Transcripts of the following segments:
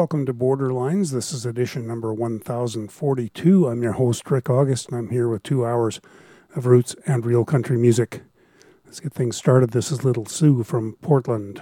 Welcome to Borderlines. This is edition number 1042. I'm your host, Rick August, and I'm here with two hours of roots and real country music. Let's get things started. This is Little Sue from Portland.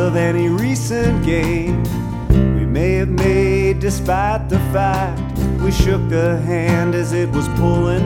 of any recent gain we may have made despite the fact we shook a hand as it was pulling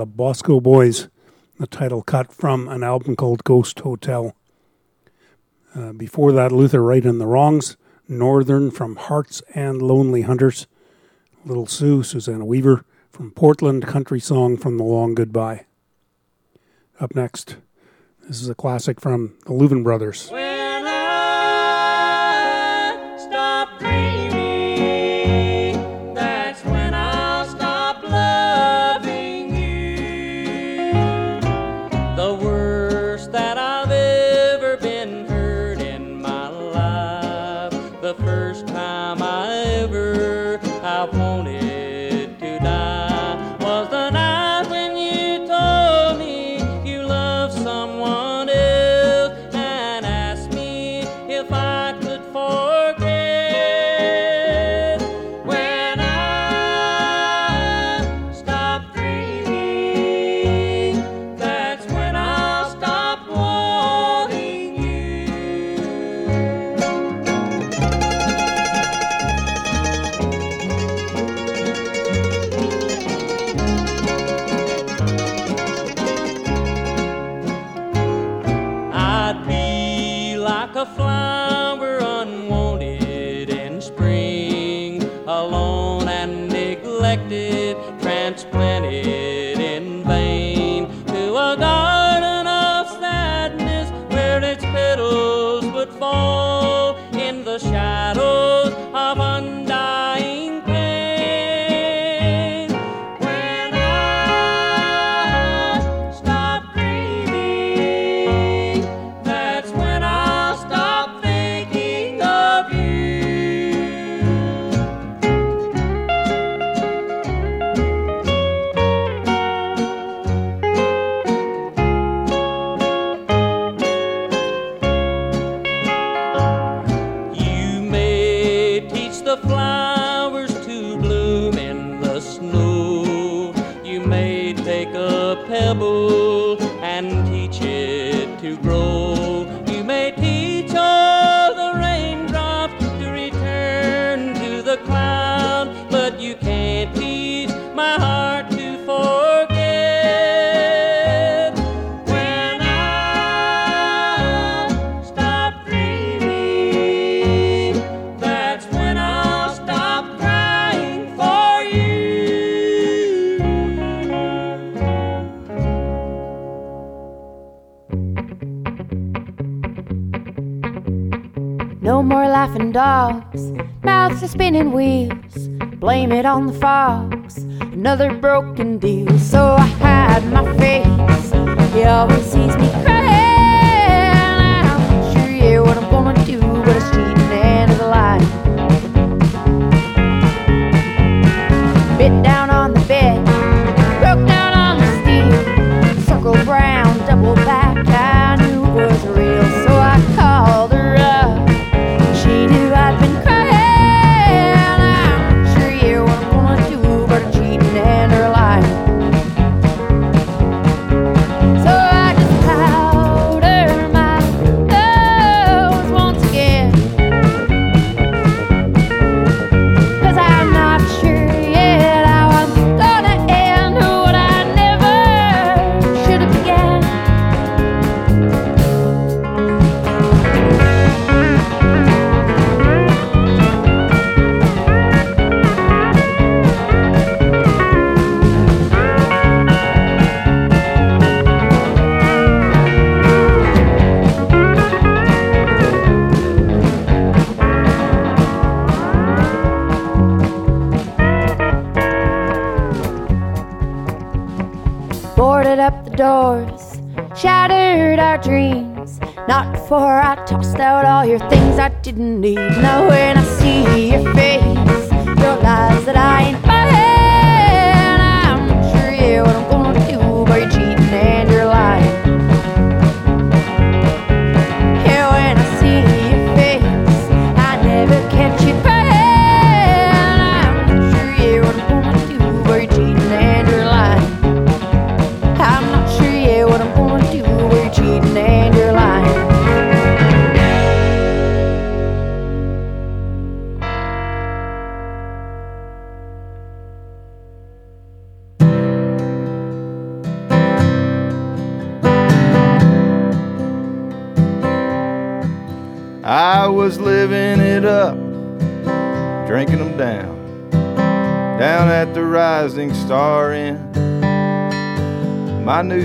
the Bosco Boys, the title cut from an album called Ghost Hotel. Uh, before that, Luther Wright and the Wrongs, Northern from Hearts and Lonely Hunters, Little Sue, Susanna Weaver from Portland, Country Song from The Long Goodbye. Up next, this is a classic from the Louvin Brothers.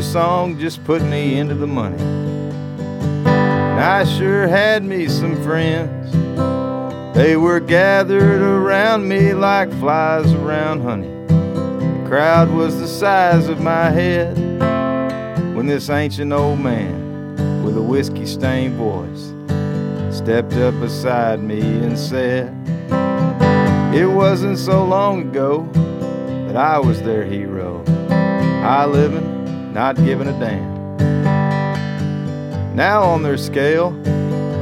Song just put me into the money. And I sure had me some friends. They were gathered around me like flies around honey. The crowd was the size of my head when this ancient old man with a whiskey stained voice stepped up beside me and said, It wasn't so long ago that I was their hero. High living, not giving a damn. Now on their scale,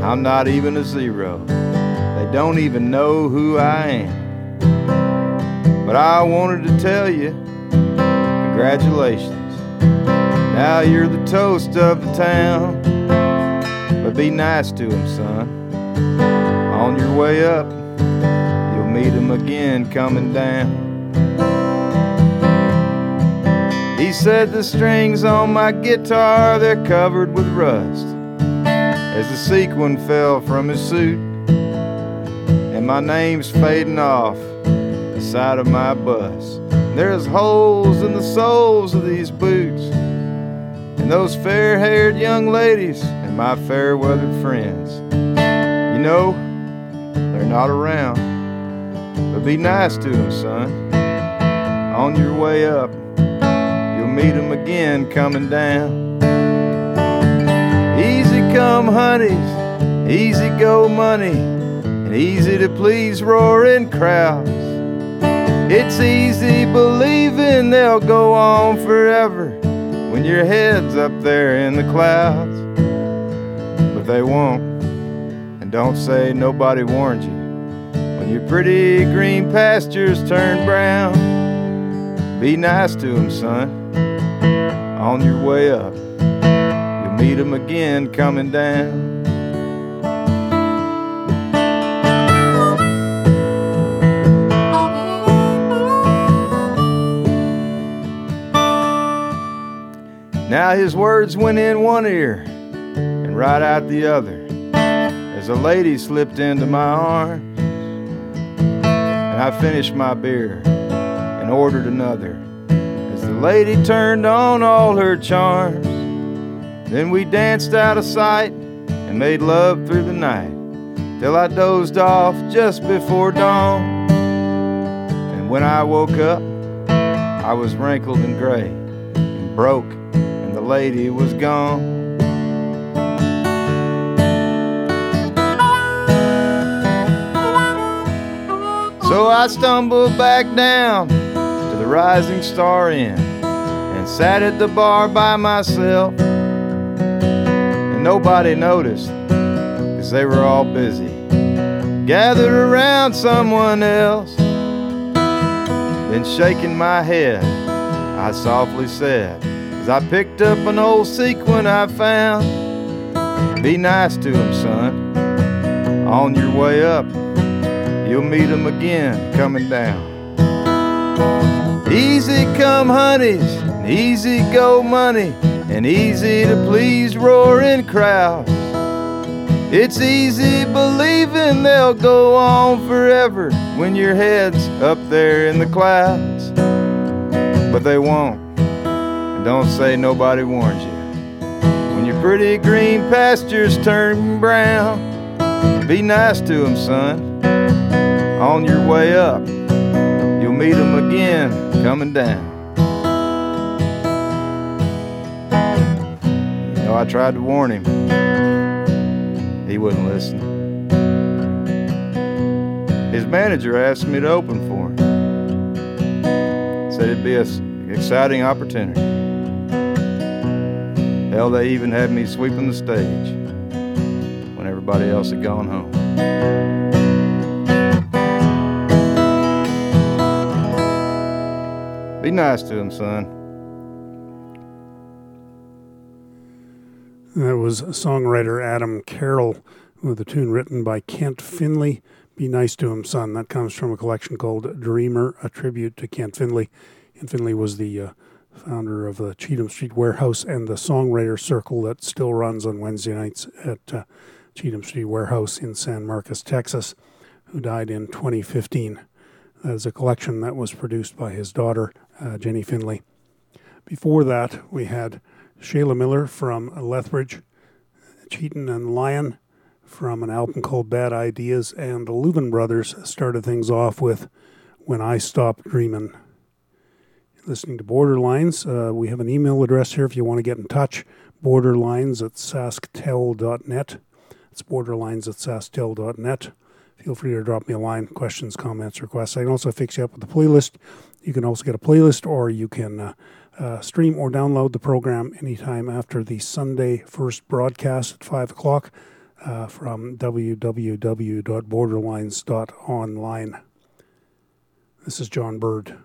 I'm not even a zero. They don't even know who I am. But I wanted to tell you, congratulations. Now you're the toast of the town. But be nice to him, son. On your way up, you'll meet him again coming down. He said the strings on my guitar, they're covered with rust. As the sequin fell from his suit, and my name's fading off the side of my bus. There's holes in the soles of these boots, and those fair haired young ladies, and my fair weathered friends. You know, they're not around, but be nice to them, son. On your way up, meet again coming down. Easy come honeys, easy go money, and easy to please roaring crowds. It's easy believing they'll go on forever when your head's up there in the clouds. But they won't, and don't say nobody warned you. When your pretty green pastures turn brown, be nice to 'em, son, on your way up You'll meet him again coming down. Now his words went in one ear and right out the other as a lady slipped into my arms. And I finished my beer and ordered another lady turned on all her charms. Then we danced out of sight and made love through the night till I dozed off just before dawn. And when I woke up, I was wrinkled and gray and broke, and the lady was gone. So I stumbled back down to the Rising Star Inn and sat at the bar by myself And nobody noticed because they were all busy. Gathered around someone else. Then shaking my head, I softly said, as I picked up an old sequin I found, Be nice to him, son. On your way up, you'll meet him again coming down. Easy come honeys, easy go money and easy to please roaring crowds. It's easy believing they'll go on forever when your head's up there in the clouds. But they won't. And don't say nobody warned you. When your pretty green pastures turn brown, be nice to 'em, son. On your way up, you'll meet 'em again coming down. Know, I tried to warn him. He wouldn't listen. His manager asked me to open for him. Said it'd be an exciting opportunity. Hell, they even had me sweeping the stage when everybody else had gone home. Be nice to him, son. That was songwriter Adam Carroll with a tune written by Kent Finlay. Be nice to him, son. That comes from a collection called Dreamer, a tribute to Kent Finlay. Kent Finlay was the uh, founder of the Cheatham Street Warehouse and the Songwriter Circle that still runs on Wednesday nights at uh, Cheatham Street Warehouse in San Marcos, Texas, who died in 2015. That is a collection that was produced by his daughter, uh, Jenny Finlay. Before that, we had Shaela Miller from Lethbridge, Cheatin' and Lyin' from an album called Bad Ideas, and the Louvin Brothers started things off with When I Stopped Dreamin'. Listening to Borderlines, uh, we have an email address here if you want to get in touch borderlines at sasktel.net. It's borderlines at sasktel.net. Feel free to drop me a line, questions, comments, requests. I can also fix you up with a playlist. You can also get a playlist, or you can uh, uh, stream or download the program anytime after the Sunday first broadcast at 5 o'clock uh, from www.borderlines.online. This is Jon Byrd.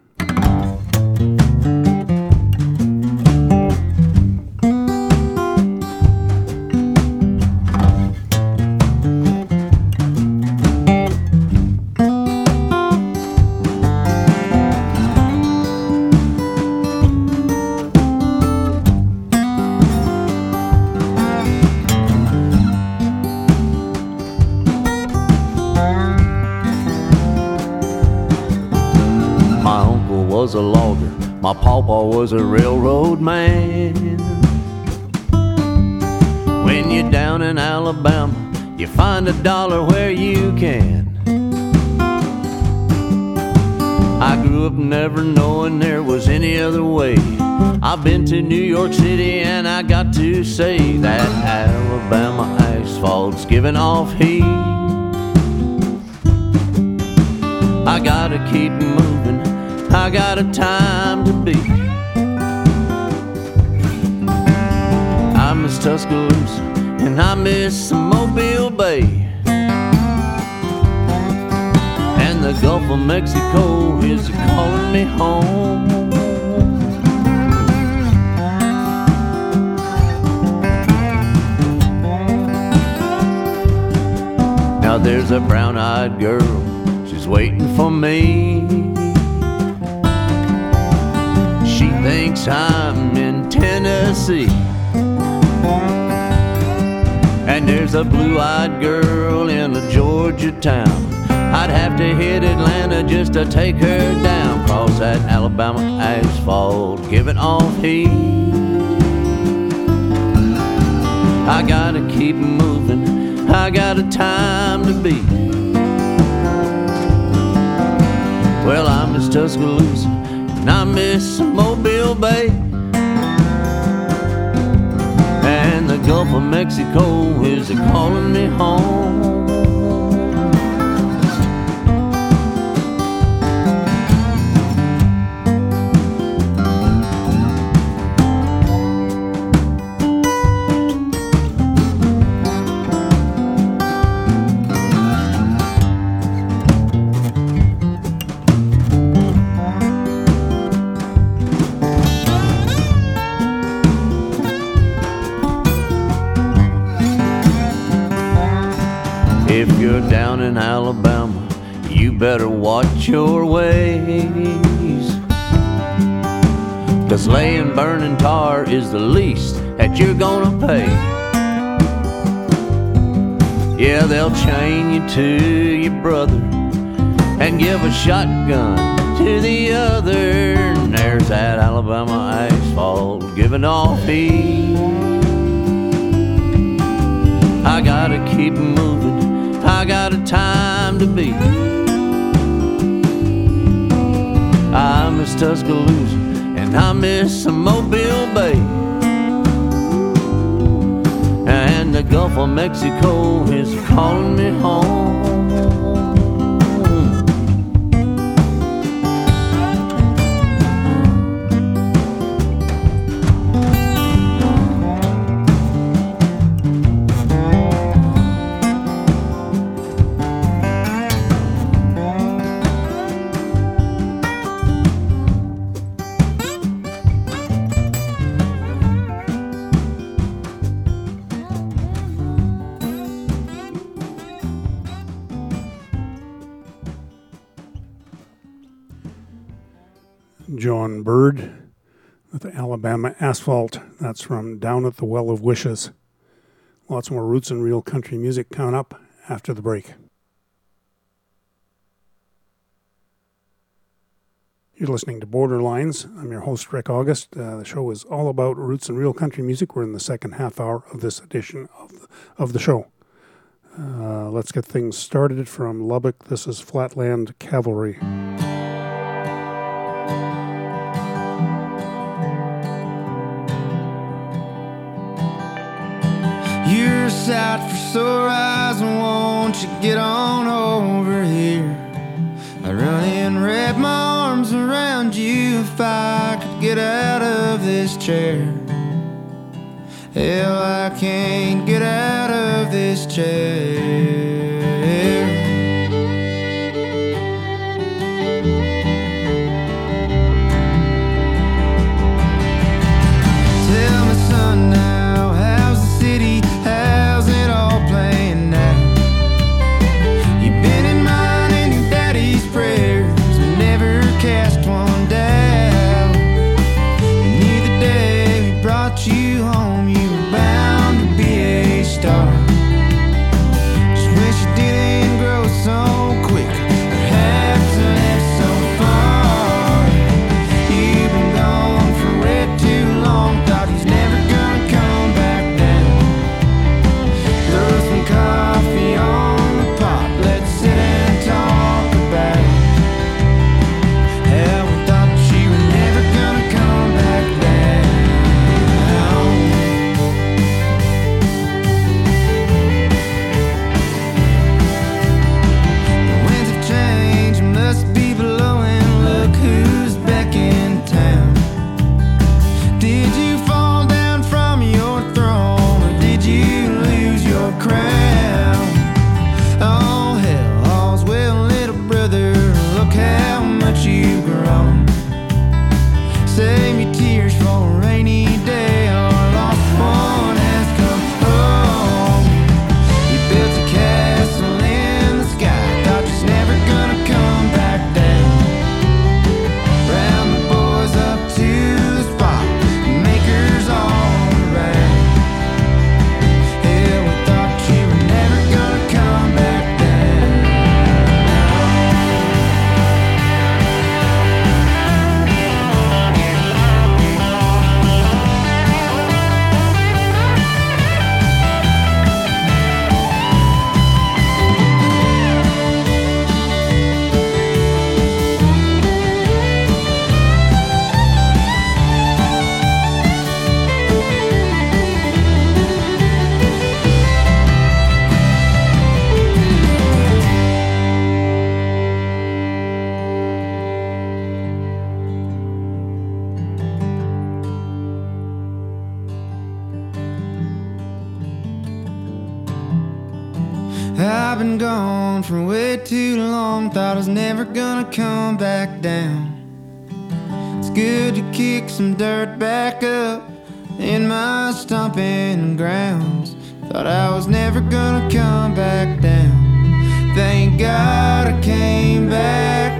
My papa was a railroad man. When you're down in Alabama, you find a dollar where you can. I grew up never knowing there was any other way. I've been to New York City and I got to say that Alabama asphalt's giving off heat. I gotta keep moving I got a time to beat. I miss Tuscaloosa and I miss Mobile Bay. And the Gulf of Mexico is calling me home. Now there's a brown eyed girl, she's waiting for me. Thinks I'm in Tennessee. And there's a blue eyed girl in a Georgia town. I'd have to hit Atlanta just to take her down. Cross that Alabama asphalt, giving off heat. I gotta keep moving, I got a time to beat. Well, I'm Miss Tuscaloosa and I miss Mobile Bay. And the Gulf of Mexico is calling me home. Better watch your ways. Cause laying burning tar is the least that you're gonna pay. Yeah, they'll chain you to your brother and give a shotgun to the other. And there's that Alabama asphalt giving off heat. I gotta keep moving I got a time to beat. Tuscaloosa and I miss Mobile Bay. And the Gulf of Mexico is calling me home. Alabama Asphalt. That's from Down at the Well of Wishes. Lots more roots and real country music coming up after the break. You're listening to Borderlines. I'm your host, Rick August. Uh, the show is all about roots and real country music. We're in the second half hour of this edition of the, of the show. Uh, let's get things started from Lubbock. This is Flatland Cavalry. For sore eyes, won't you get on over here? I'd run and wrap my arms around you if I could get out of this chair. Hell, I can't get out of this chair. Come back down. It's good to kick some dirt back up in my stomping grounds. Thought I was never gonna come back down. Thank God I came back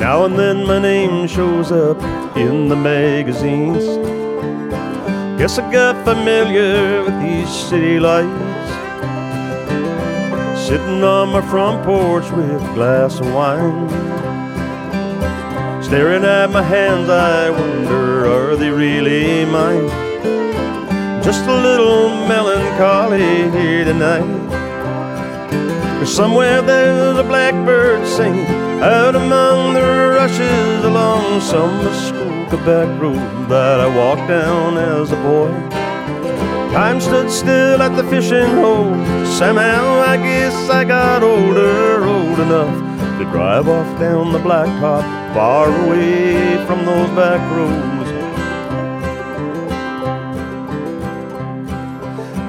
Now and then my name shows up in the magazines. Guess I got familiar with these city lights. Sitting on my front porch with a glass of wine. Staring at my hands, I wonder, are they really mine? Just a little melancholy here tonight. Cause somewhere there's a blackbird singing out among the rushes along some Muskoka back road that I walked down as a boy. Time stood still at the fishing hole. Somehow I guess I got older, old enough to drive off down the blacktop, far away from those back roads.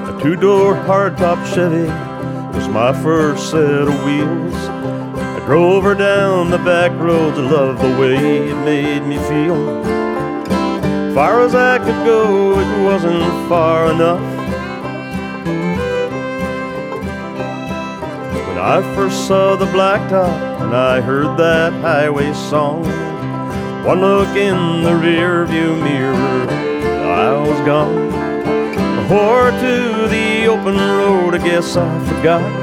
A two-door hardtop Chevy was my first set of wheels. Drove her down the back roads. I loved the way it made me feel. Far as I could go, it wasn't far enough. When I first saw the blacktop and I heard that highway song, one look in the rear view mirror, I was gone. Whore to the open road, I guess I forgot.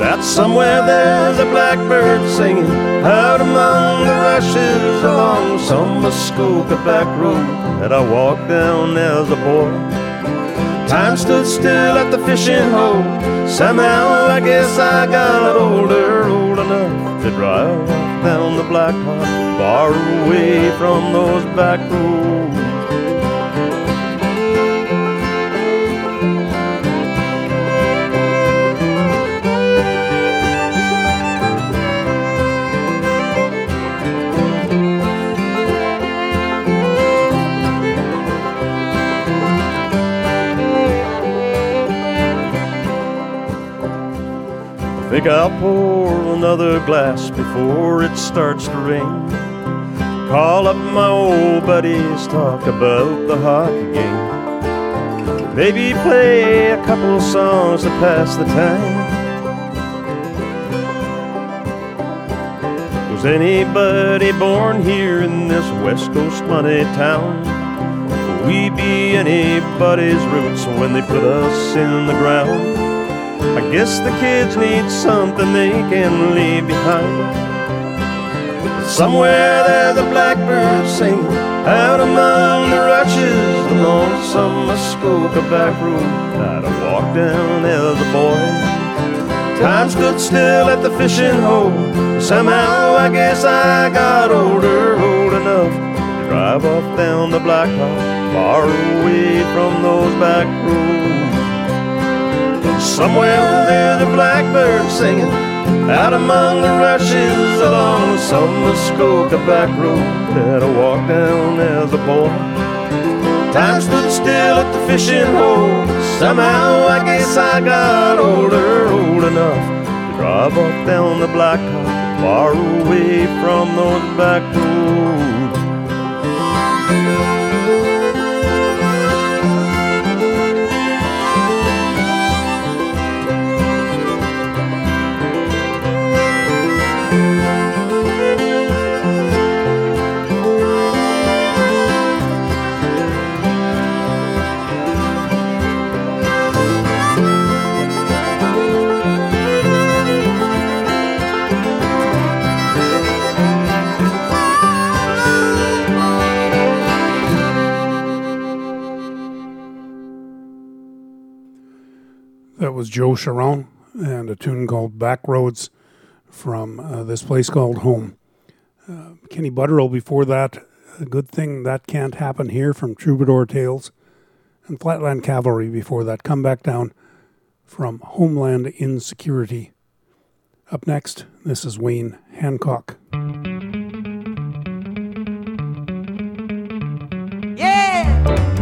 That somewhere there's a blackbird singing out among the rushes along some Muskoka back road that I walked down as a boy. Time stood still at the fishing hole. Somehow I guess I got older, old enough to drive down the blacktop, far away from those back roads. Think I'll pour another glass before it starts to rain. Call up my old buddies, talk about the hockey game. Maybe play a couple songs to pass the time. Was anybody born here in this West Coast money town? Will we be anybody's roots when they put us in the ground? I guess the kids need something they can leave behind. Somewhere there's a blackbird singing out among the rushes, the lonesome Muskoka back road that I walked down as a boy. Time stood still at the fishing hole. Somehow I guess I got older, old enough to drive off down the blacktop, far away from those back roads. Somewhere there's a blackbird singing out among the rushes along some Muskoka back road that I walked down as a boy. Time stood still at the fishing hole. Somehow I guess I got older, old enough to drive off down the blacktop, far away from those back roads. Joe Charron and a tune called Backroads from uh, this place called Home. Uh, Kenny Butterill before that, a good thing that can't happen here from Troubadour Tales, and Flatland Cavalry before that. Come back down from Homeland Insecurity. Up next, this is Wayne Hancock. Yeah!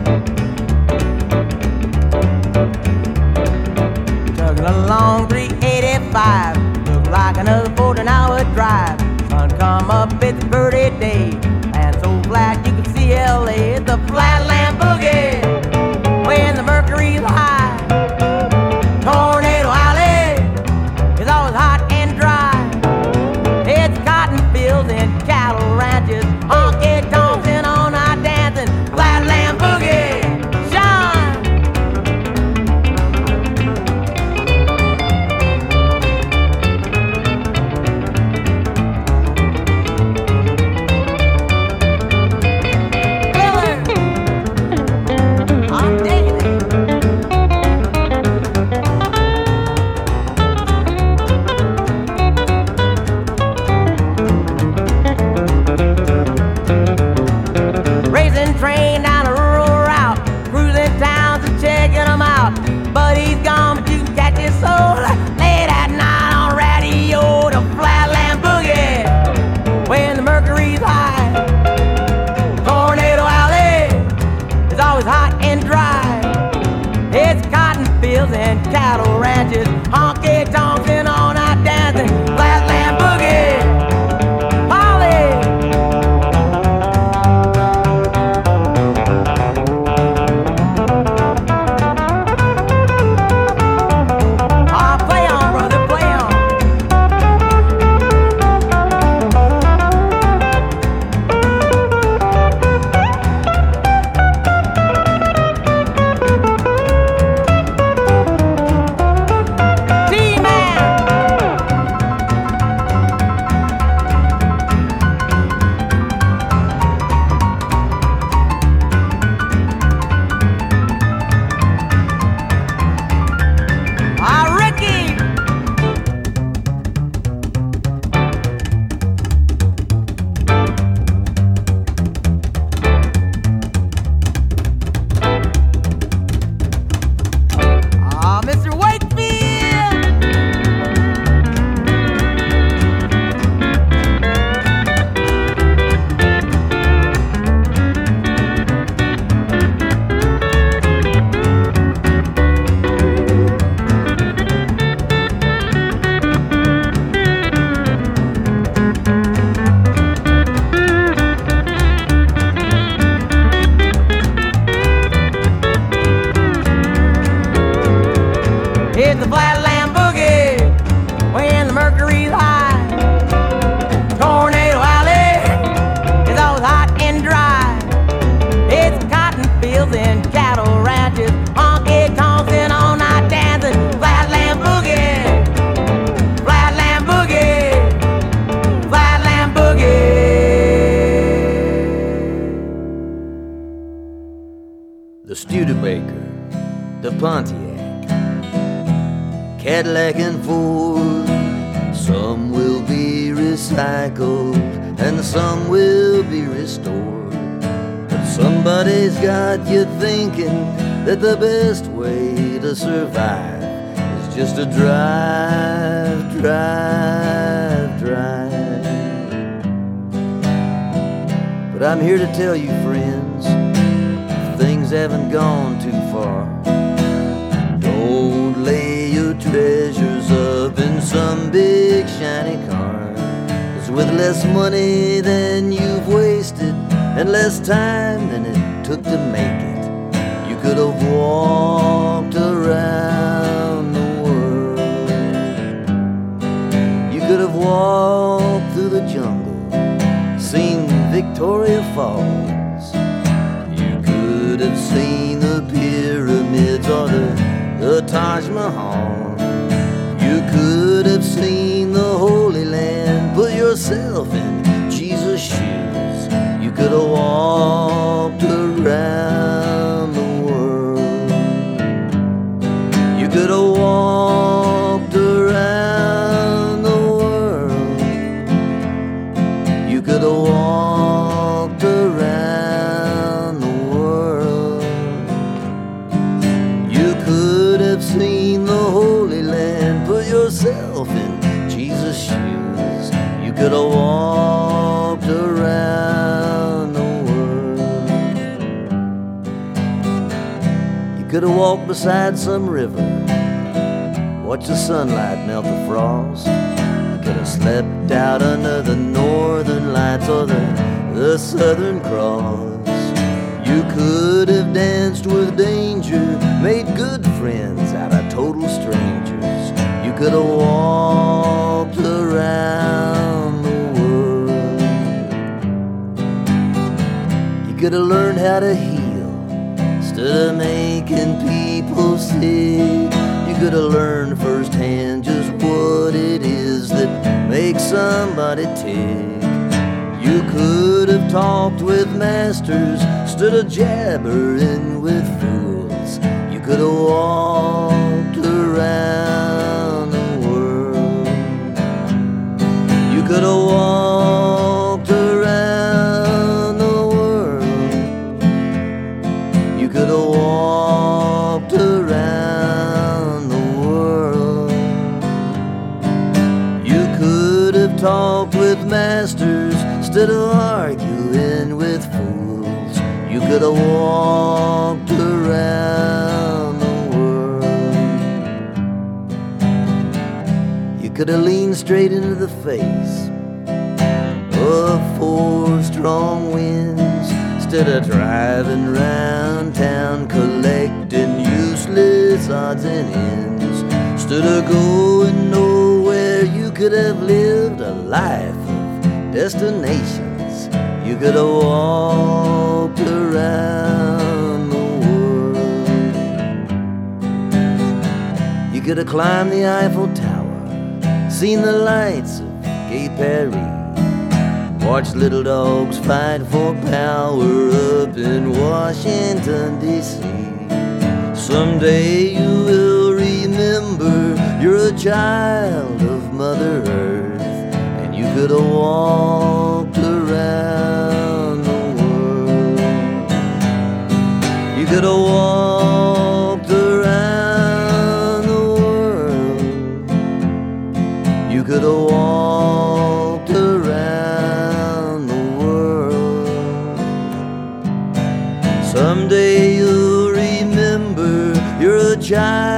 385, look like another 14 hour drive. Sun come up, it's a Tell you instead of arguing with fools, you could have walked around the world. You could have leaned straight into the face of four strong winds instead of driving round town collecting useless odds and ends. Instead of going nowhere, you could have lived a life destinations you could have walked around the world. You could have climbed the Eiffel Tower, seen the lights of Gay Paris, watched little dogs fight for power up in Washington, D.C. Someday you will remember you're a child of Mother Earth could have walked around the world. You could have walked around the world. You could have walked around the world. Someday you'll remember you're a child.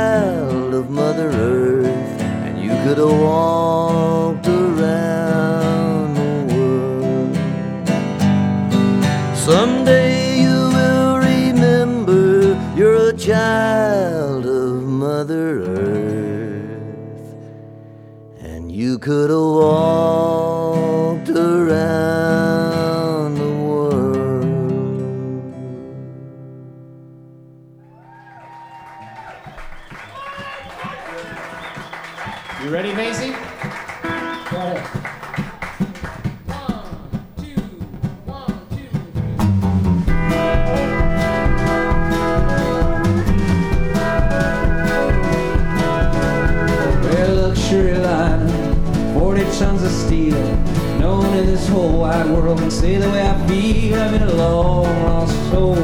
Say the way I feel. I've been a long lost soul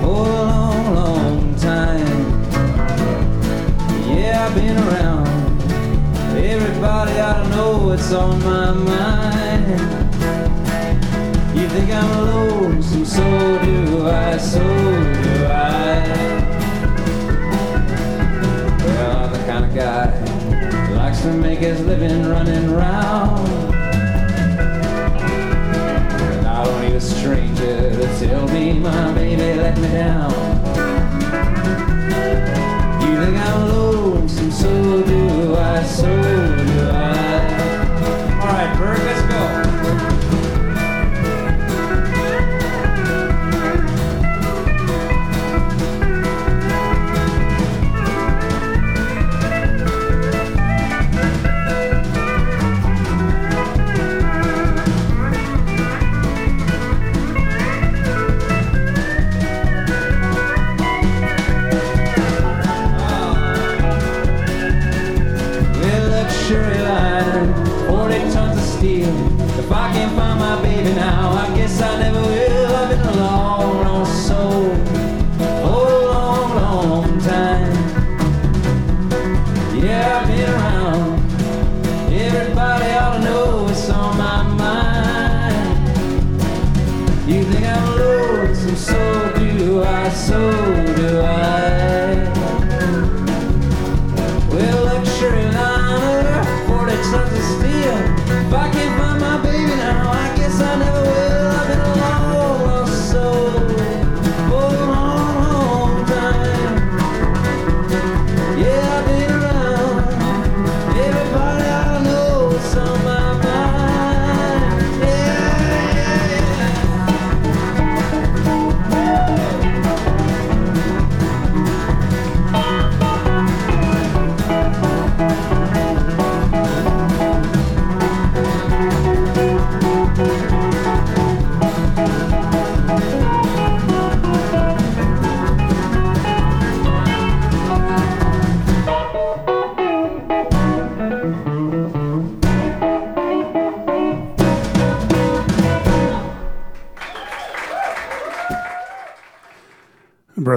for a long, long time. Yeah, I've been around. Everybody ought to know what's on my mind. You think I'm lonesome, so do I, so do I. Well, I'm the kind of guy who likes to make his living running round. Stranger tell me my baby let me down. You think I'm lonesome, so do I, so of. If I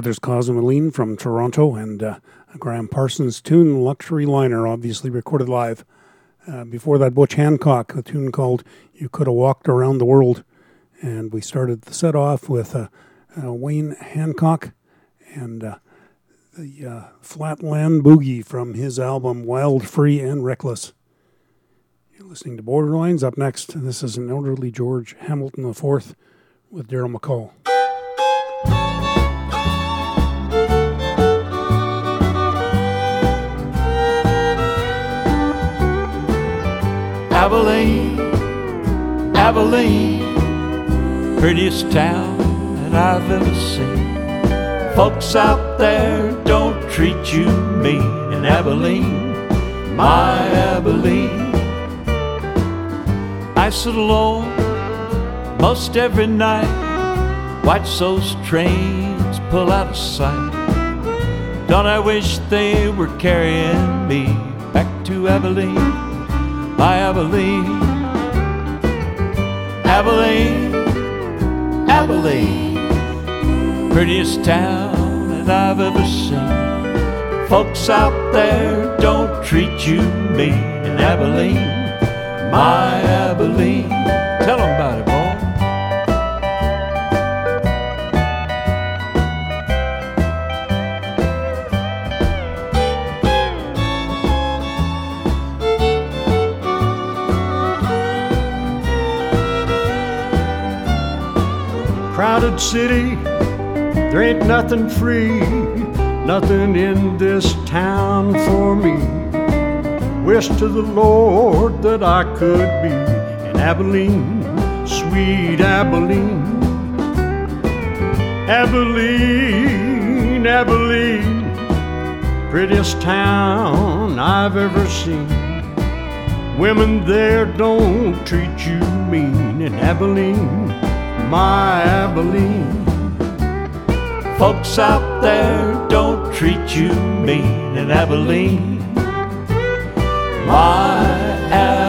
Brothers Cosmoline from Toronto and uh, Gram Parsons' tune Luxury Liner, obviously recorded live. Uh, before that, Butch Hancock, a tune called You Could Have Walked Around the World. And we started the set off with uh, uh, Wayne Hancock and uh, the uh, Flatland Boogie from his album Wild, Free, and Reckless. You're listening to Borderlines. Up next, this is an elderly George Hamilton IV with Darrell McCall. Abilene, Abilene, prettiest town that I've ever seen. Folks out there don't treat you mean in Abilene, my Abilene. I sit alone most every night, watch those trains pull out of sight. Don't I wish they were carrying me back to Abilene? My Abilene. Abilene, Abilene, prettiest town that I've ever seen. Folks out there don't treat you mean in Abilene, my Abilene. Tell 'em about it, crowded city, there ain't nothing free, nothing in this town for me. Wish to the Lord that I could be in Abilene, sweet Abilene. Abilene, Abilene, prettiest town I've ever seen. Women there don't treat you mean in Abilene, my Abilene. Folks out there don't treat you mean in Abilene, my Abilene.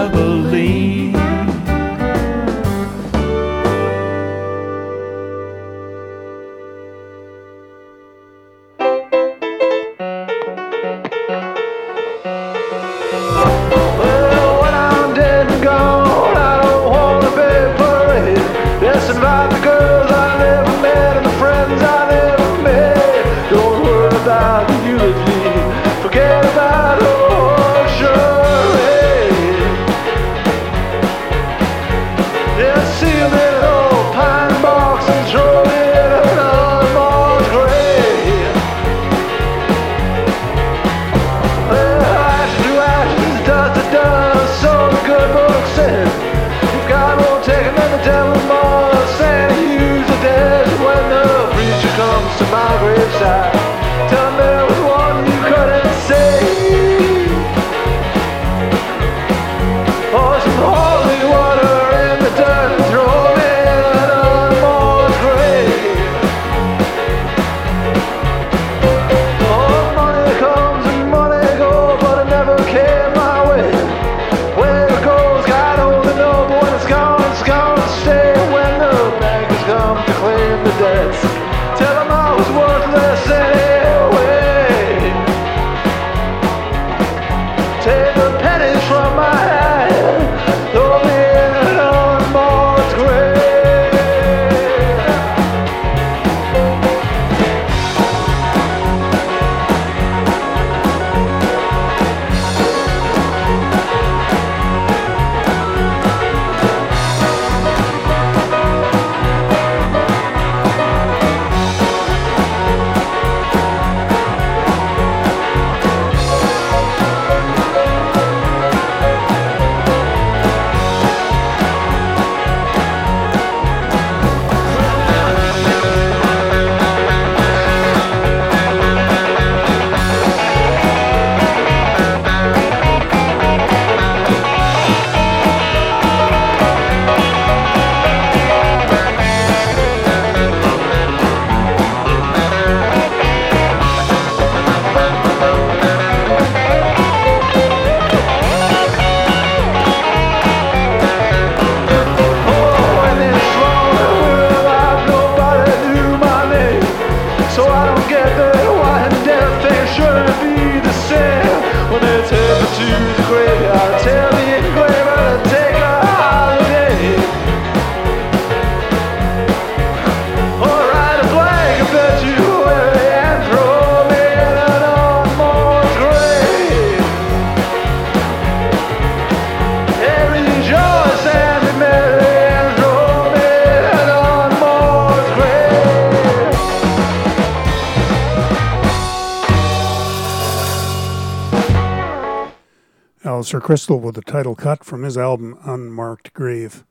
Oh, Alistair Christl with the title cut from his album Unmarked Grave.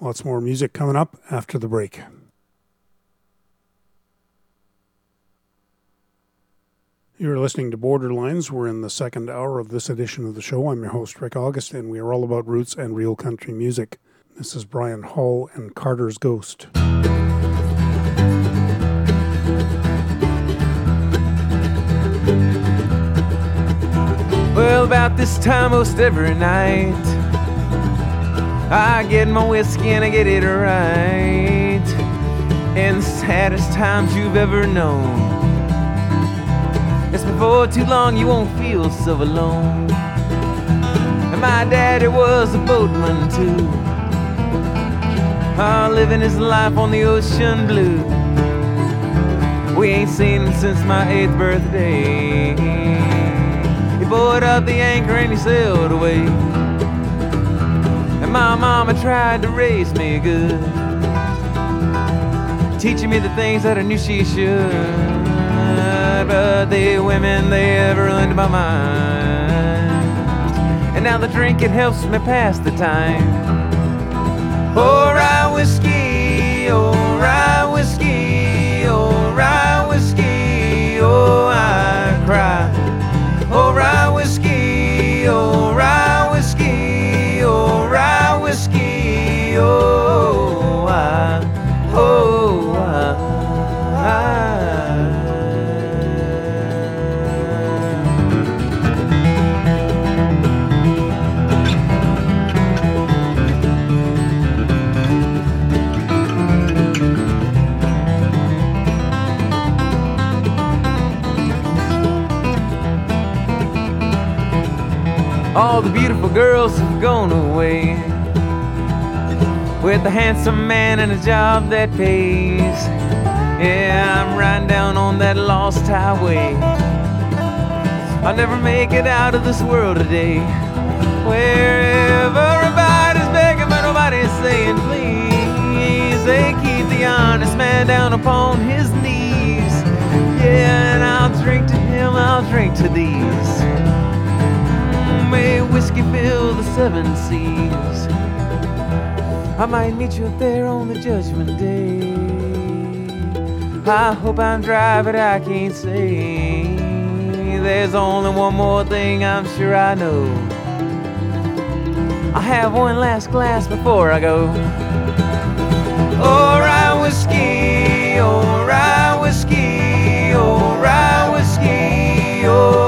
Lots more music coming up after the break. You're listening to Borderlines. We're in the second hour of this edition of the show. I'm your host, Rick August, and we are all about roots and real country music. This is Brian Hall and Carter's Ghost. Well, about this time most every night, I get my whiskey and I get it right. In the saddest times you've ever known. It's before too long you won't feel so alone. And my daddy was a boatman too. Ah, living his life on the ocean blue. We ain't seen him since my eighth birthday. He buoyed up the anchor and he sailed away. And my mama tried to raise me good, teaching me the things that I knew she should. But the women, they have ruined my mind. And now the drinking helps me pass the time. Rye whiskey, rye whiskey, oh, I, oh, All the beautiful girls have gone away with a handsome man and a job that pays. Yeah, I'm riding down on that lost highway. I'll never make it out of this world today. Where everybody's begging, but nobody's saying please. They keep the honest man down upon his knees. Yeah, and I'll drink to him, I'll drink to these. Mm, May whiskey fill the seven seas. I might meet you there on the judgment day. I hope I'm dry, but I can't say. There's only one more thing I'm sure I know. I have one last glass before I go. Alright, whiskey, alright, whiskey, alright, whiskey, alright.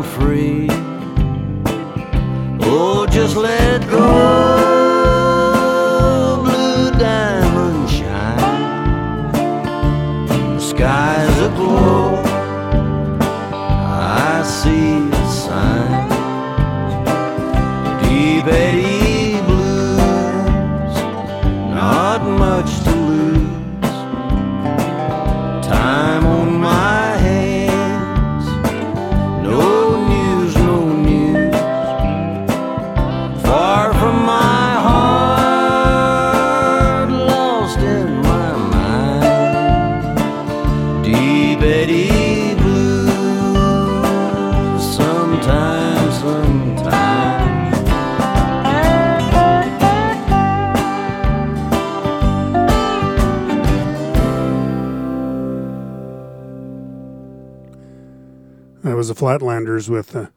Free? Oh, just let go, the Flatlanders with uh,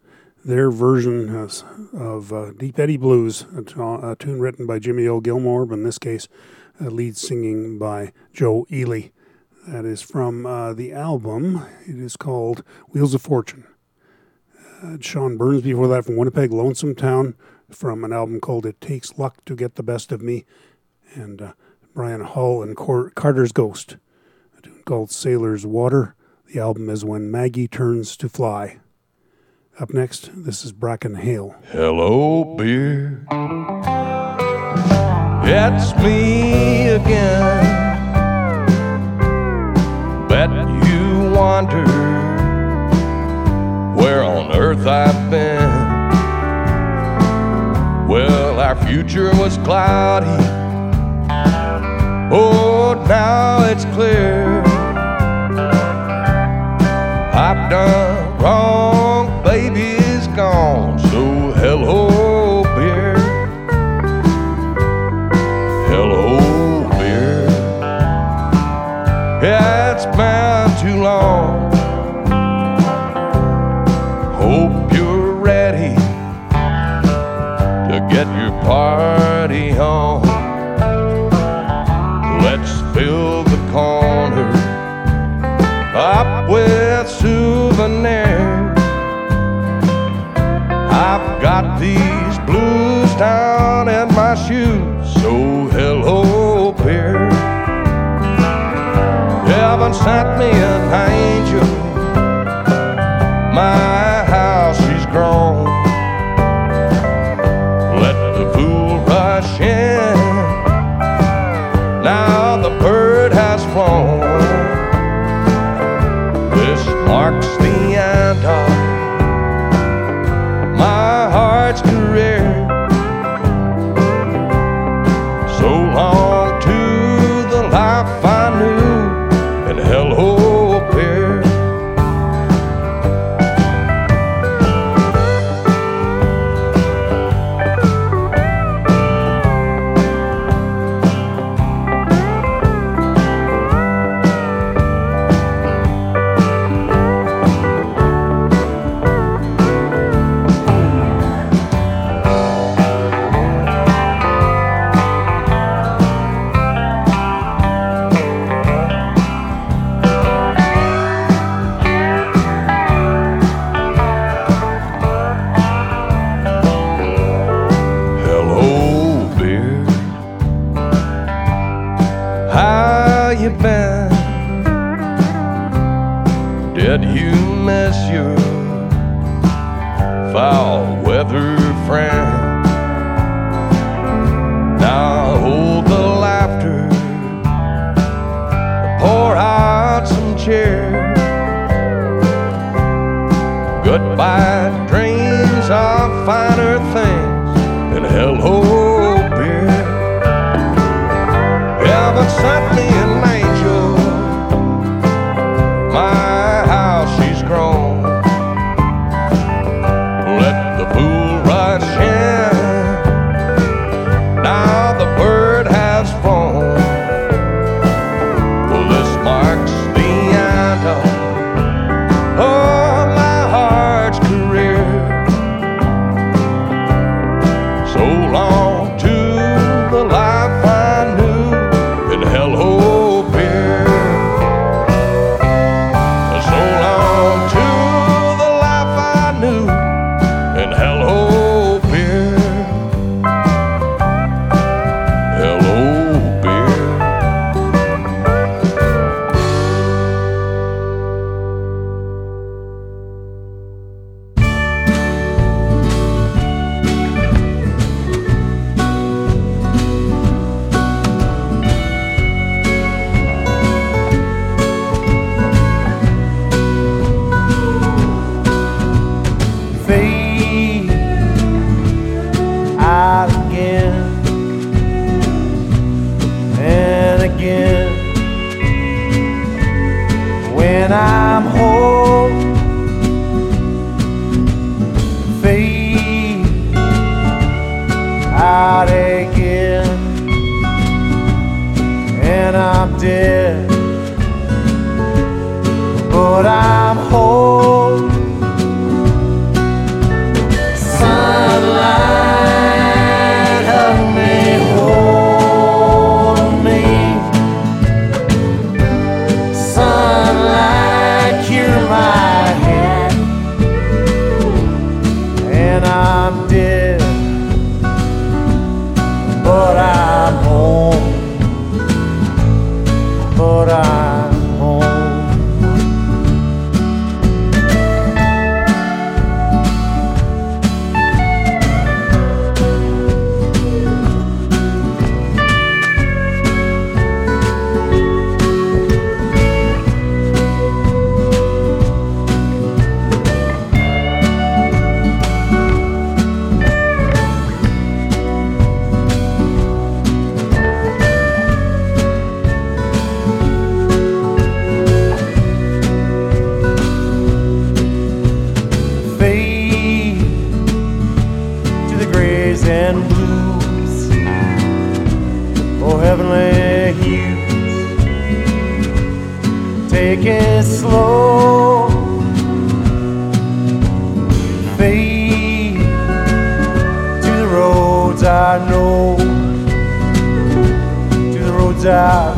their version of, of uh, Deep Eddy Blues, a, t- a tune written by Jimmy O. Gilmore, but in this case, uh, lead singing by Joe Ely. That is from uh, the album. It is called Wheels of Fortune. Uh, Sean Burns before that from Winnipeg, Lonesome Town, from an album called It Takes Luck to Get the Best of Me, and uh, Brian Hall and Cor- Carter's Ghost, a tune called Sailor's Water. The album is When Maggie Turns to Fly. Up next, this is Bracken Hale. Hello, beer. It's me again. Bet you wonder where on earth I've been. Well, our future was cloudy. Oh, now it's clear. I've done wrong, down in my shoes. So hello, beer. Heaven sent me an angel. My berries and blues oh heavenly hues. Take it slow, fade to the roads I know, to the roads I.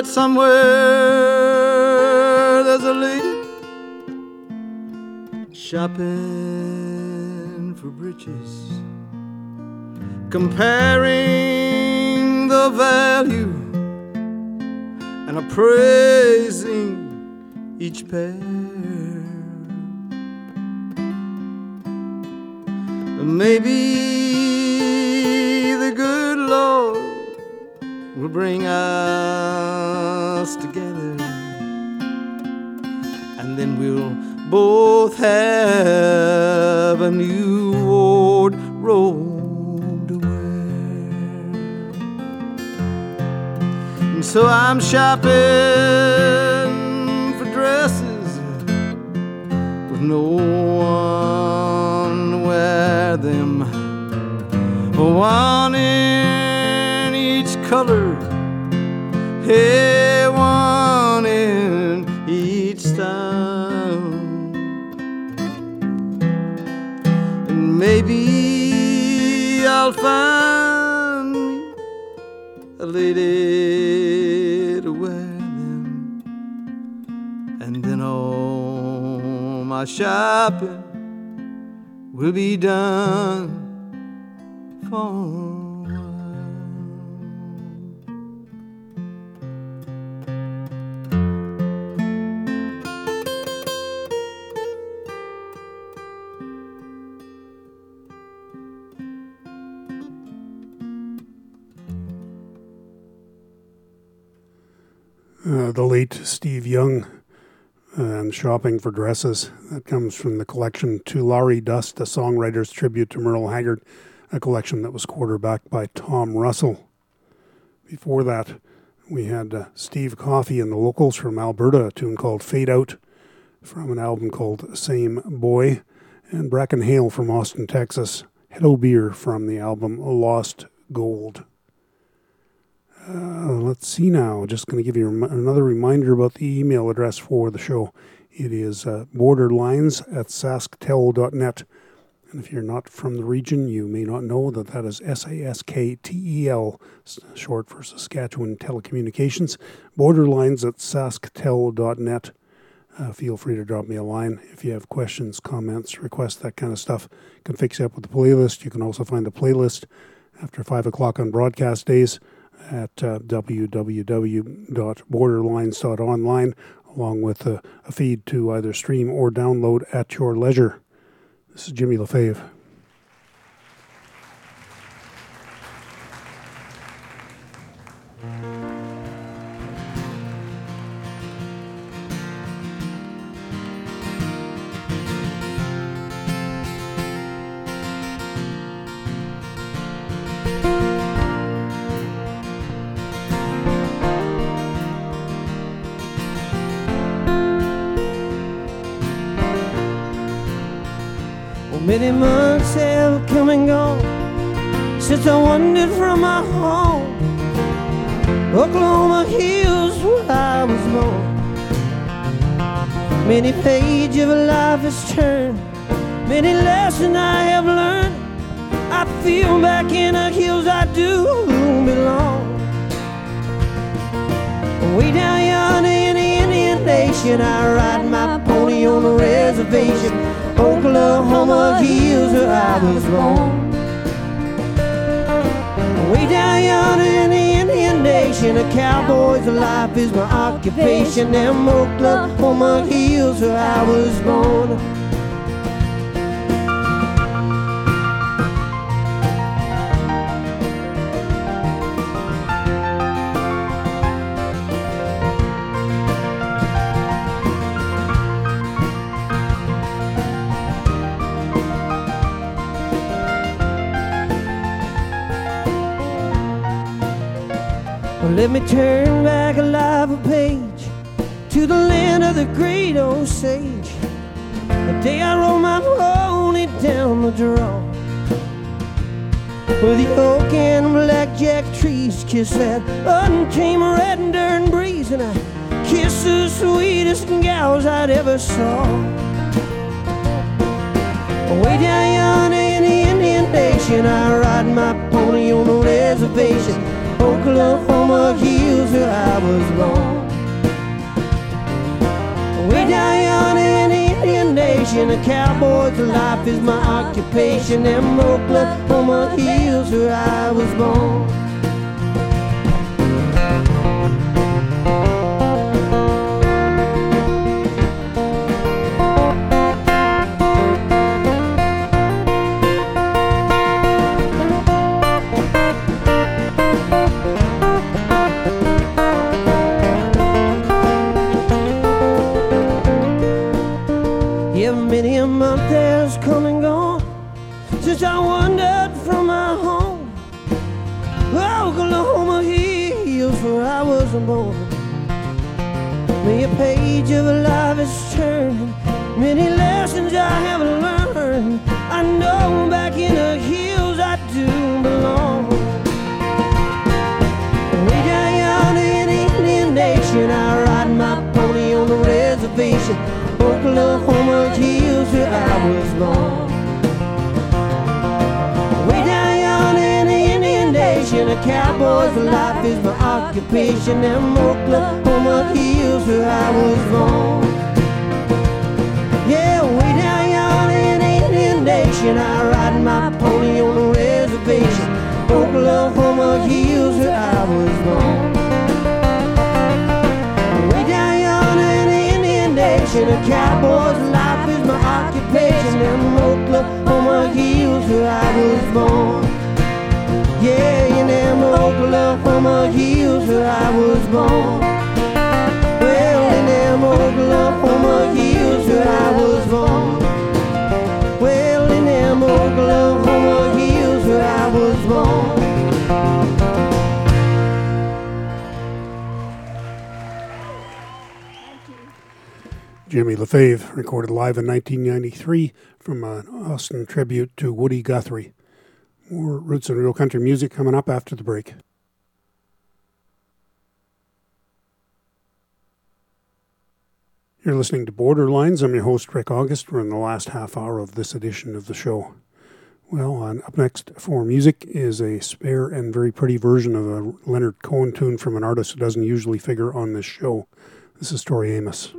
Bet somewhere there's a lady shopping for breeches, comparing the value and appraising each pair. Maybe will bring us together, and then we'll both have a new wardrobe to wear. And so I'm shopping for dresses with no one to wear them. One in each color, hey, one in each style. And maybe I'll find a lady to wear them, and then all my shopping will be done for. Uh, the late Steve Young and Shopping for Dresses. That comes from the collection Tulare Dust, a songwriter's tribute to Merle Haggard, a collection that was quarterbacked by Tom Russell. Before that, we had uh, Steve Coffey and the Lokels from Alberta, a tune called Fade Out from an album called Same Boy, and Bracken Hale from Austin, Texas, Hello Beer from the album Lost Gold. Uh, let's see now. Just going to give you rem- another reminder about the email address for the show. It is uh, borderlines at sasktel.net. And if you're not from the region, you may not know that that is S A S K T E L, short for Saskatchewan Telecommunications. Borderlines at sasktel.net. Uh, feel free to drop me a line if you have questions, comments, requests, that kind of stuff. You can fix you up with the playlist. You can also find the playlist after 5 o'clock on broadcast days at uh, www.borderlines.online, along with a, a feed to either stream or download at your leisure. This is Jimmy LaFave. Many months have come and gone since I wandered from my home. Oklahoma Hills, where I was born. Many page of life has turned, many lessons I have learned. I feel back in the hills I do belong. Way down yonder in the Indian Nation, I ride my pony on the reservation. Oklahoma Hills, where I was born. Way down yonder in the Indian Nation, a cowboy's life is my occupation. Them Oklahoma Hills, where I was born. Let me turn back a page to the land of the great Osage. The day I rode my pony down the draw, where the oak and blackjack trees kiss that untamed red and dirt breeze, and I kissed the sweetest gals I'd ever saw. Way down yonder in the Indian Nation, I ride my pony on the reservation. Oklahoma Hills, where I was born. Way down yonder in the Indian Nation, a cowboy's life is my occupation. Them Oklahoma Hills, where I was born. live in 1993 from an Austin tribute to Woody Guthrie. More roots and real country music coming up after the break. You're listening to Borderlines. I'm your host, Rick August. We're in the last half hour of this edition of the show. Well, on up next for music is a spare and very pretty version of a Leonard Cohen tune from an artist who doesn't usually figure on this show. This is Tori Amos.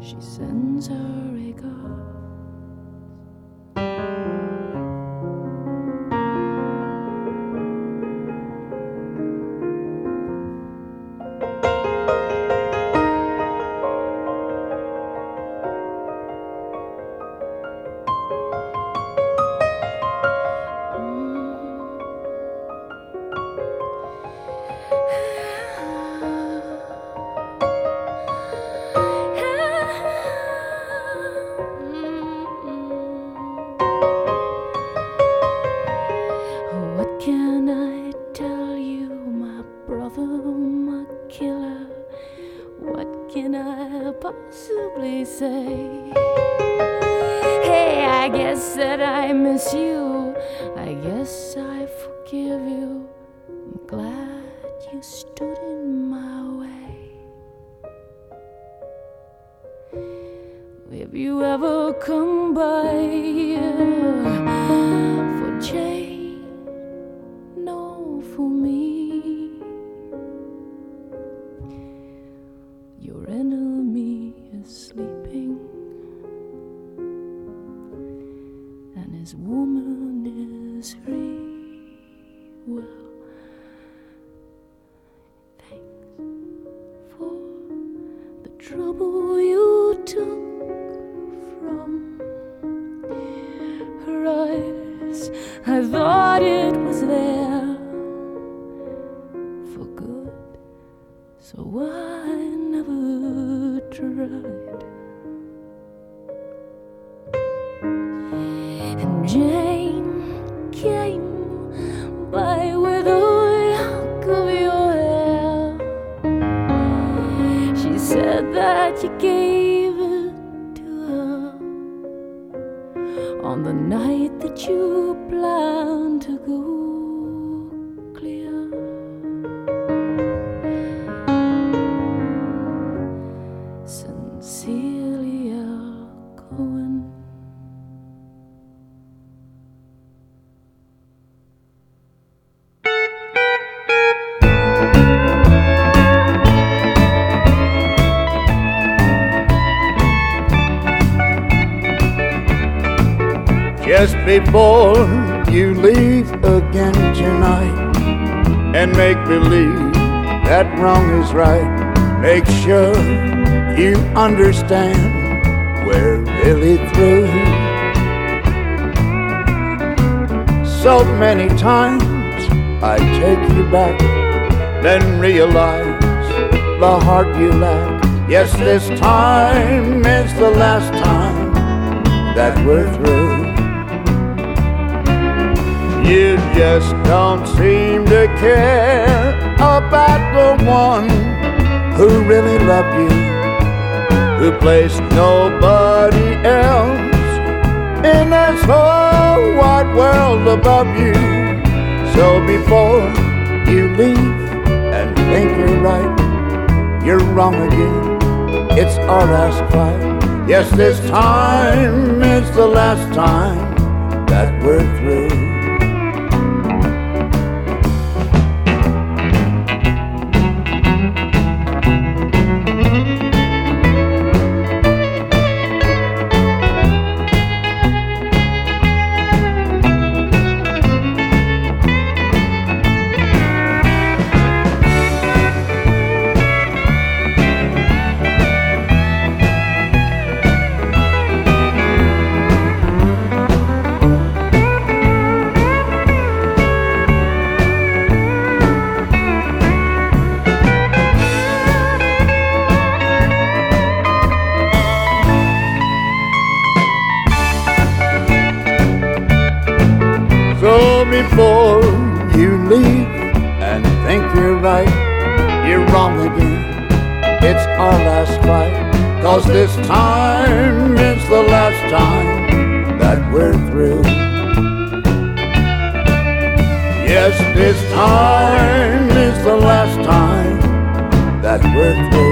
she sends her regards. Yes, this time is the last time that we're through. Cause this time is the last time that we're through. Yes, this time is the last time that we're through.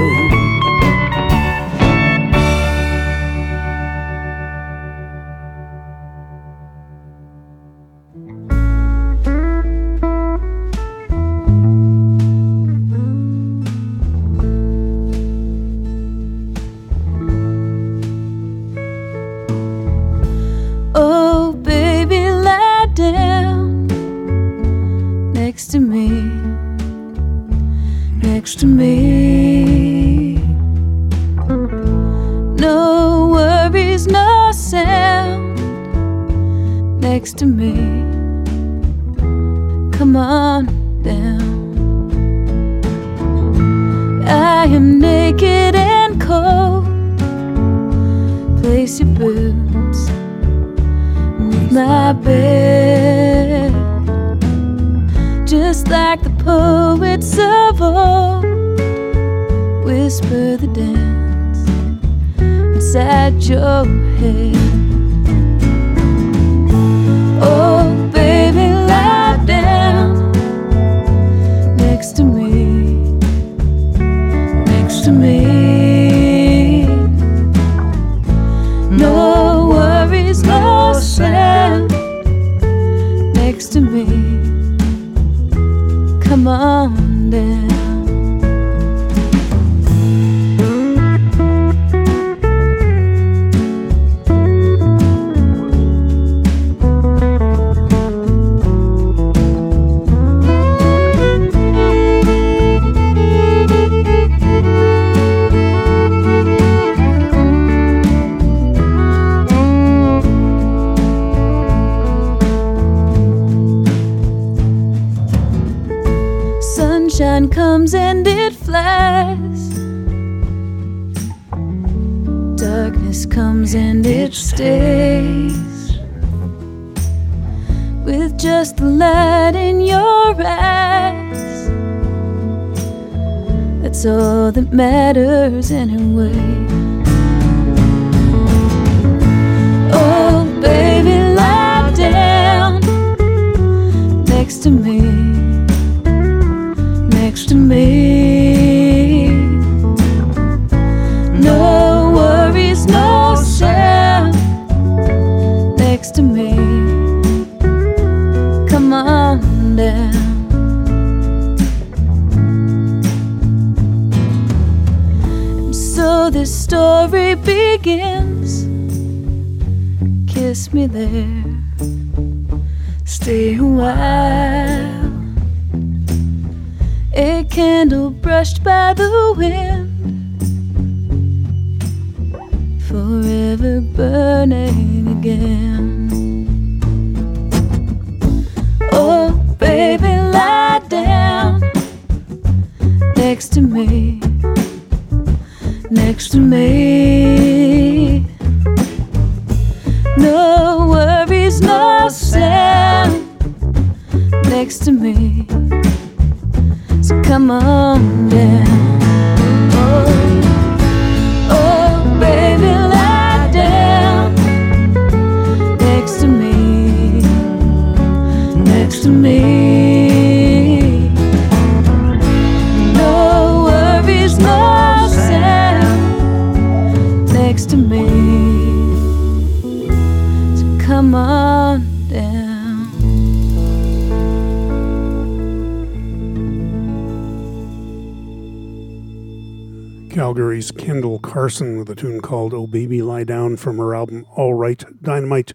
Carson with a tune called Oh Baby Lie Down from her album All Right Dynamite.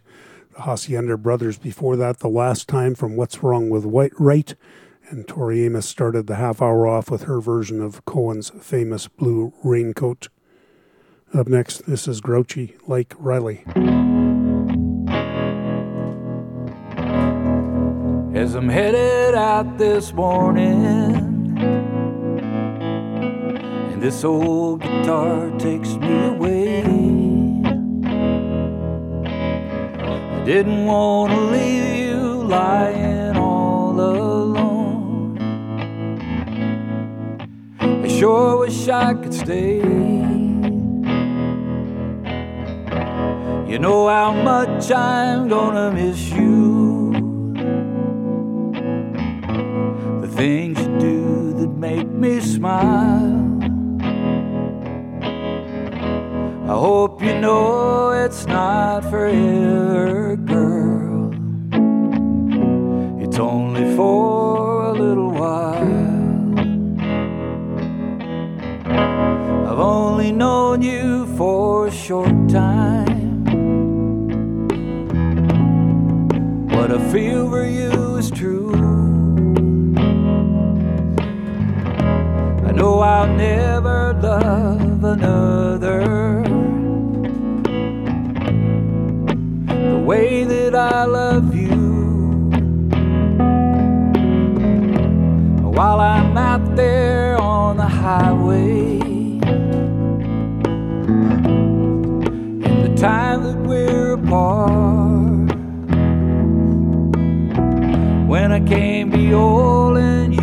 The Hacienda Brothers before that, The Last Time from What's Wrong with White Right. And Tori Amos started the half hour off with her version of Cohen's famous Blue Raincoat. Up next, this is Grouchy Like Riley. As I'm headed out this morning, this old guitar takes me away. I didn't want to leave you lying all alone. I sure wish I could stay. You know how much I'm gonna miss you. The things you do that make me smile. I hope you know it's not forever, girl. It's only for a little while. I've only known you for a short time. What I feel for you is true. I know I'll never love another way that I love you. While I'm out there on the highway, in the time that we're apart, when I can't be all in you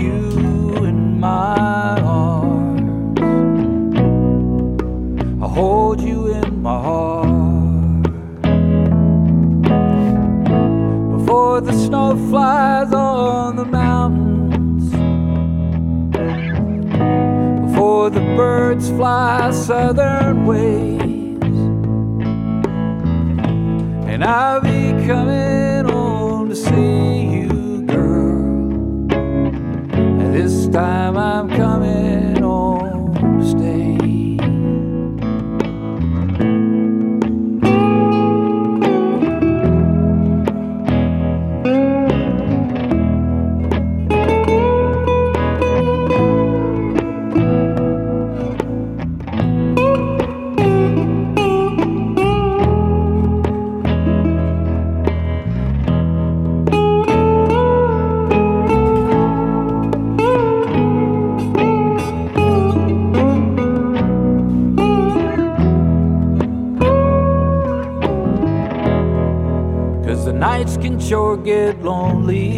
birds fly southern ways, and I'll be coming home to see you, girl. And this time I'm coming home to stay. Get lonely.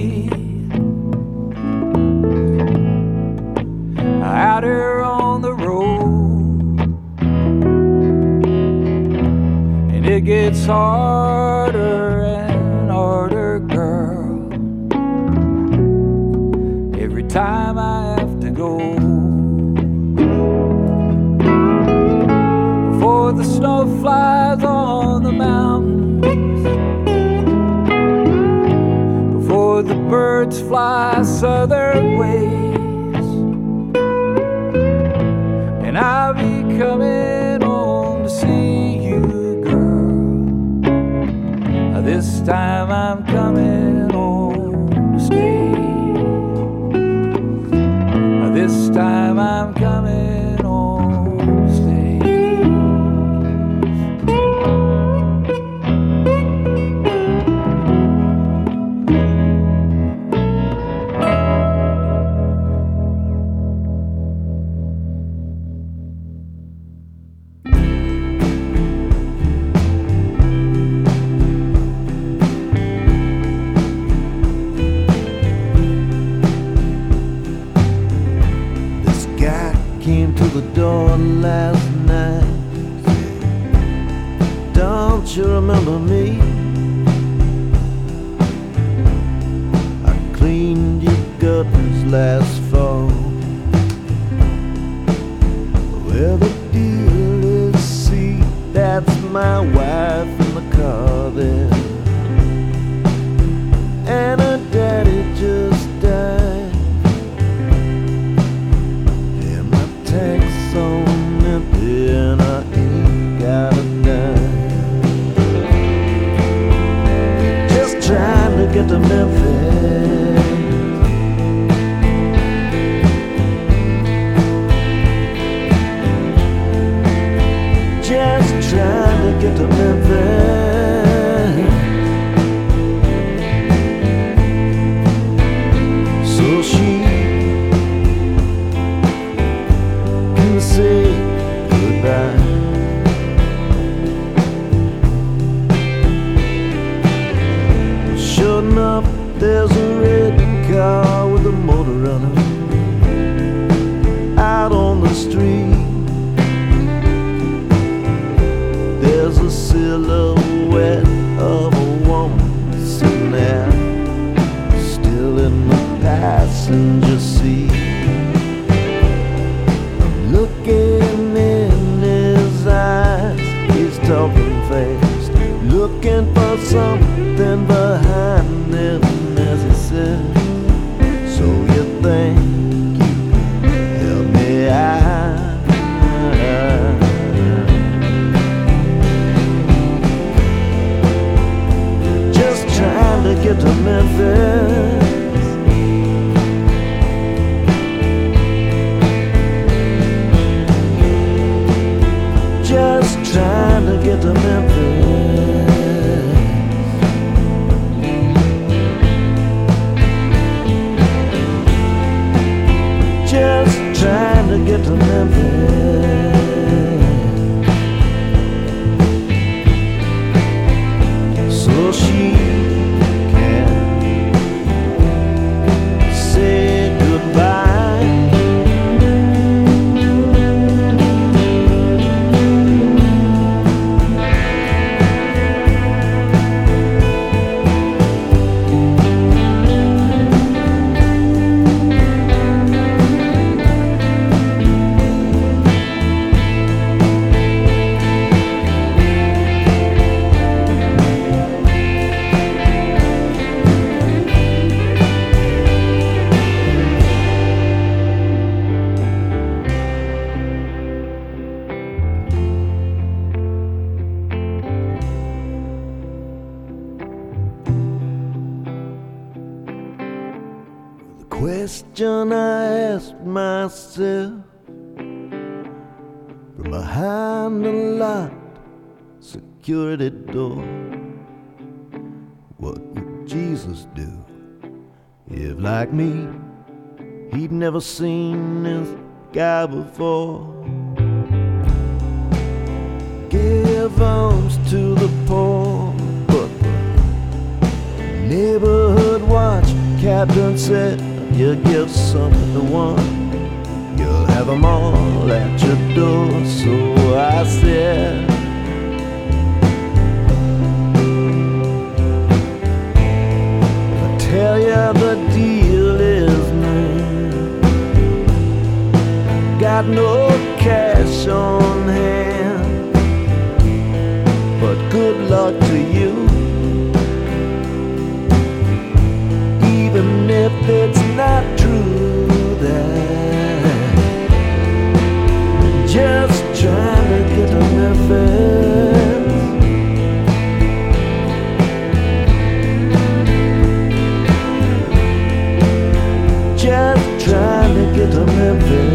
just trying to get a living.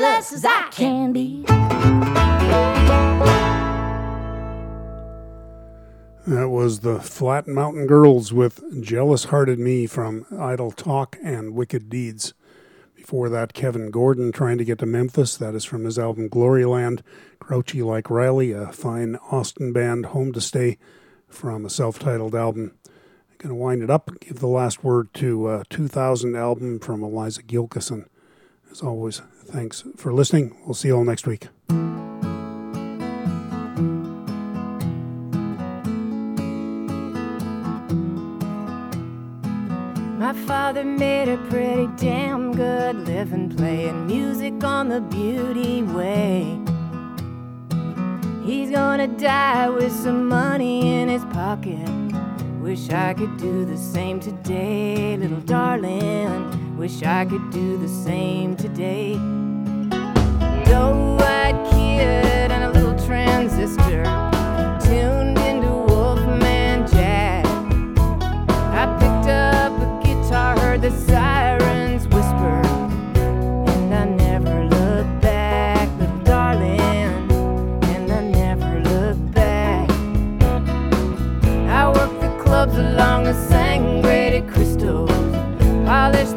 jealous as I can be. That was the Flat Mountain Girls with Jealous Hearted Me from Idle Talk and Wicked Deeds. Before that, Kevin Gordon trying to get to Memphis. That is from his album Gloryland. Crouchy Like Riley, a fine Austin band, Home to Stay from a self titled album. I'm going to wind it up, give the last word to a 2000 album from Eliza Gilkyson. As always, thanks for listening. We'll see you all next week. My father made a pretty damn good living playing music on the beauty way. He's gonna die with some money in his pocket. Wish I could do the same today, little darling. Wish I could do the same today. Doe-eyed kid and a little transistor tuned into Wolfman Jack. I picked up a guitar, heard the sirens whisper, and I never looked back, little darling, and I never looked back. I worked the clubs along the sangrated crystals, polished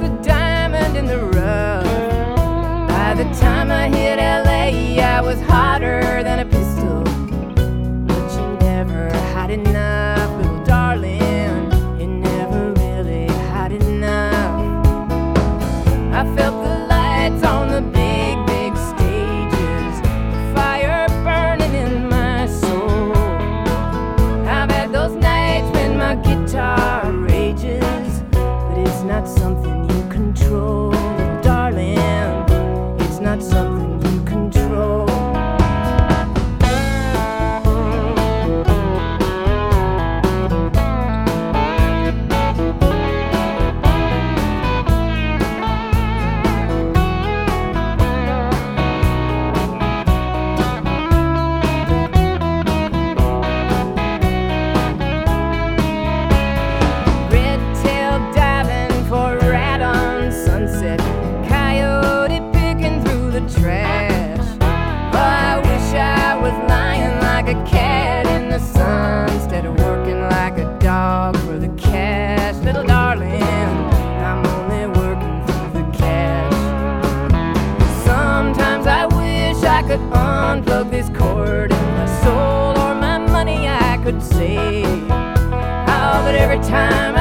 time